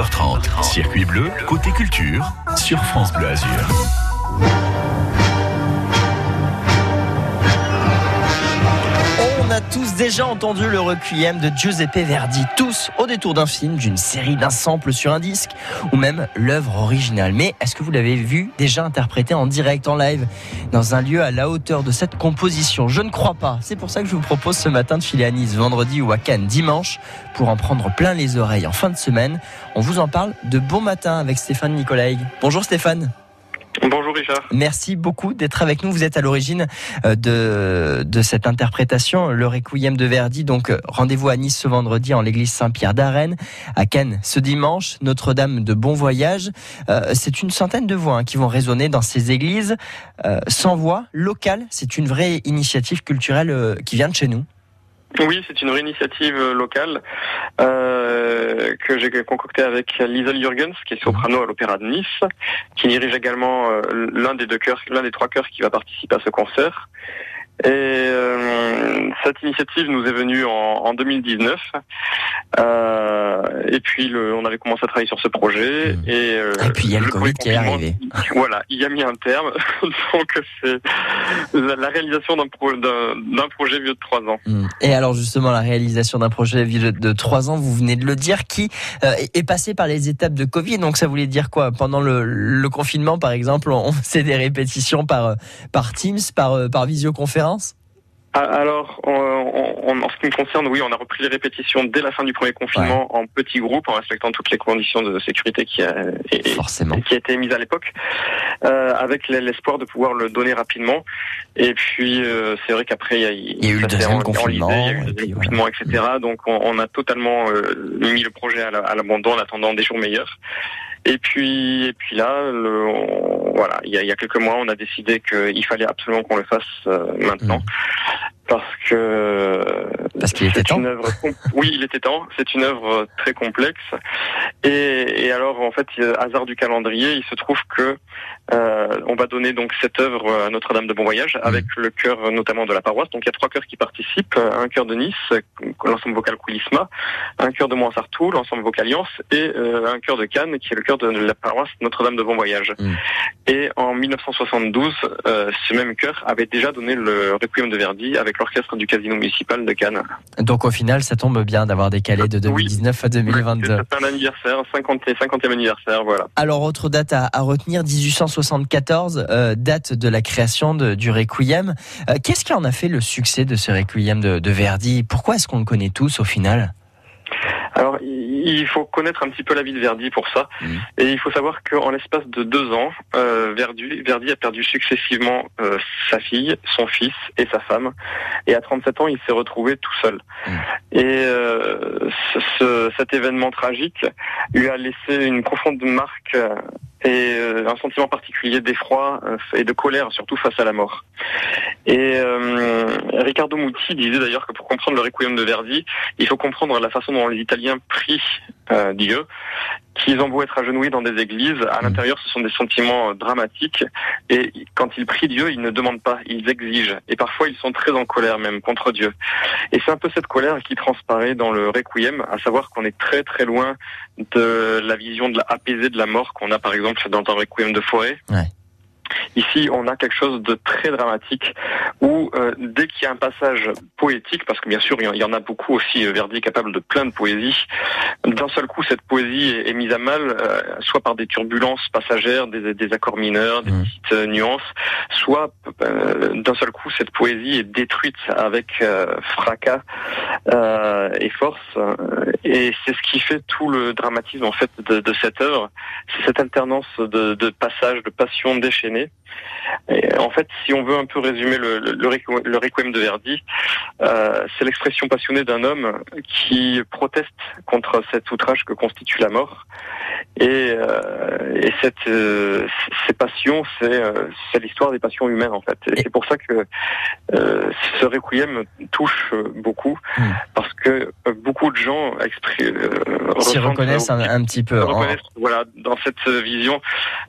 19h30. Circuit bleu, côté culture, sur France Bleu Azur. On a tous déjà entendu le requiem de Giuseppe Verdi, tous au détour d'un film, d'une série, d'un sample sur un disque, ou même l'œuvre originale. Mais est-ce que vous l'avez vu déjà interprété en direct, en live, dans un lieu à la hauteur de cette composition? Je ne crois pas. C'est pour ça que je vous propose ce matin de filer à Nice, vendredi ou à Cannes, dimanche, pour en prendre plein les oreilles en fin de semaine. On vous en parle de bon matin avec Stéphane Nicolaï. Bonjour Stéphane. Bonjour Richard. Merci beaucoup d'être avec nous. Vous êtes à l'origine euh, de, de cette interprétation, le Requiem de Verdi. Donc euh, rendez-vous à Nice ce vendredi en l'église Saint-Pierre d'Arène, à Cannes ce dimanche, Notre-Dame de Bon Voyage. Euh, c'est une centaine de voix hein, qui vont résonner dans ces églises. sans voix, locale, c'est une vraie initiative culturelle qui vient de chez nous. Oui, c'est une vraie initiative locale euh, que j'ai concoctée avec Liesel Jurgens, qui est soprano à l'Opéra de Nice, qui dirige également euh, l'un des deux chœurs, l'un des trois chœurs qui va participer à ce concert. Et euh, cette initiative nous est venue en, en 2019. Euh, et puis le, on avait commencé à travailler sur ce projet. Mmh. Et, euh, et, puis il y a le, le Covid qui est arrivé. Voilà, il y a mis un terme. Donc c'est la réalisation d'un pro, projet vieux de trois ans. Mmh. Et alors justement la réalisation d'un projet vieux de trois ans, vous venez de le dire, qui est passé par les étapes de Covid. Donc ça voulait dire quoi? Pendant le, le, confinement, par exemple, on faisait des répétitions par par Teams, par par visioconférence alors, en, ce qui me concerne, oui, on a repris les répétitions dès la fin du premier confinement ouais. en petits groupes, en respectant toutes les conditions de sécurité qui a, et, Forcément. qui a été mise à l'époque, euh, avec l'espoir de pouvoir le donner rapidement. Et puis, euh, c'est vrai qu'après, il y a, il y a eu le deuxième confinement, il y a eu le deuxième confinement, voilà. etc. Donc, on, on, a totalement euh, mis le projet à l'abandon en attendant des jours meilleurs. Et puis, et puis là, voilà, il y, a, il y, a, quelques mois, on a décidé qu'il fallait absolument qu'on le fasse euh, maintenant. Mmh. Parce que parce qu'il était temps. Une œuvre, oui, il était temps. C'est une œuvre très complexe. Et, et, alors, en fait, hasard du calendrier, il se trouve que euh, on va donner donc cette œuvre à Notre-Dame de Bon Voyage avec mmh. le chœur notamment de la paroisse. Donc il y a trois chœurs qui participent un chœur de Nice, l'ensemble vocal Coulisma, un chœur de Montsertou, l'ensemble Vocaliance, et euh, un chœur de Cannes qui est le chœur de la paroisse Notre-Dame de Bon Voyage. Mmh. Et en 1972, euh, ce même chœur avait déjà donné le Requiem de Verdi avec l'orchestre du Casino municipal de Cannes. Donc au final, ça tombe bien d'avoir décalé de 2019 oui. à 2022. C'est un anniversaire, 50, 50e anniversaire, voilà. Alors autre date à, à retenir, 1874, euh, date de la création de, du Requiem. Euh, Qu'est-ce qui en a fait le succès de ce Requiem de, de Verdi? Pourquoi est-ce qu'on le connaît tous au final? Il faut connaître un petit peu la vie de Verdi pour ça. Mmh. Et il faut savoir qu'en l'espace de deux ans, euh, Verdi, Verdi, a perdu successivement euh, sa fille, son fils et sa femme. Et à 37 ans, il s'est retrouvé tout seul. Mmh. Et euh, ce, cet événement tragique lui a laissé une profonde marque et euh, un sentiment particulier d'effroi euh, et de colère, surtout face à la mort. Et euh, Riccardo Muti disait d'ailleurs que pour comprendre le Requiem de Verdi, il faut comprendre la façon dont les Italiens prient euh, Dieu, qu'ils ont beau être agenouillés dans des églises, à l'intérieur ce sont des sentiments dramatiques, et quand ils prient Dieu, ils ne demandent pas, ils exigent, et parfois ils sont très en colère même contre Dieu. Et c'est un peu cette colère qui transparaît dans le Requiem, à savoir qu'on est très très loin de la vision de la apaisée de la mort qu'on a par exemple dans un Requiem de Forêt. Ouais. Ici, on a quelque chose de très dramatique où euh, dès qu'il y a un passage poétique, parce que bien sûr il y en a beaucoup aussi, euh, Verdi est capable de plein de poésie, d'un seul coup cette poésie est, est mise à mal, euh, soit par des turbulences passagères, des, des accords mineurs, des mmh. petites euh, nuances, soit d'un seul coup cette poésie est détruite avec fracas et force. Et c'est ce qui fait tout le dramatisme en fait de, de cette œuvre, c'est cette alternance de, de passages, de passions déchaînées. Et en fait, si on veut un peu résumer le, le, le requiem de Verdi, euh, c'est l'expression passionnée d'un homme qui proteste contre cet outrage que constitue la mort. Et, euh, et cette, euh, ces passions, c'est euh, l'histoire des passions humaines en fait. Et c'est pour ça que euh, ce requiem touche beaucoup, mmh. parce que beaucoup de gens s'y reconnaissent un, un, petit peu. En... Voilà, dans cette vision,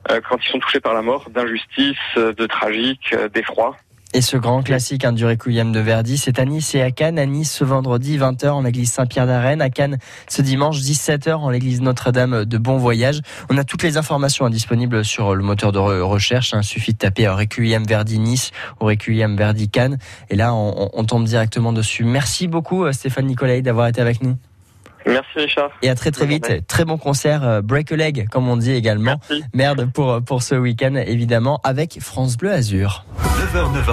quand ils sont touchés par la mort, d'injustice, de tragique, d'effroi. Et ce grand classique hein, du Requiem de Verdi, c'est à Nice et à Cannes. À Nice ce vendredi 20h en l'église Saint-Pierre d'Arène. À Cannes ce dimanche 17h en l'église Notre-Dame de Bon Voyage. On a toutes les informations disponibles sur le moteur de recherche. Il hein. suffit de taper Requiem Verdi Nice ou Requiem Verdi Cannes. Et là, on, on tombe directement dessus. Merci beaucoup Stéphane Nicolai d'avoir été avec nous. Merci Richard. Et à très très vite. Très bon concert, euh, Break a Leg comme on dit également. Merde pour, pour ce week-end évidemment avec France Bleu Azur. 9h, 9h.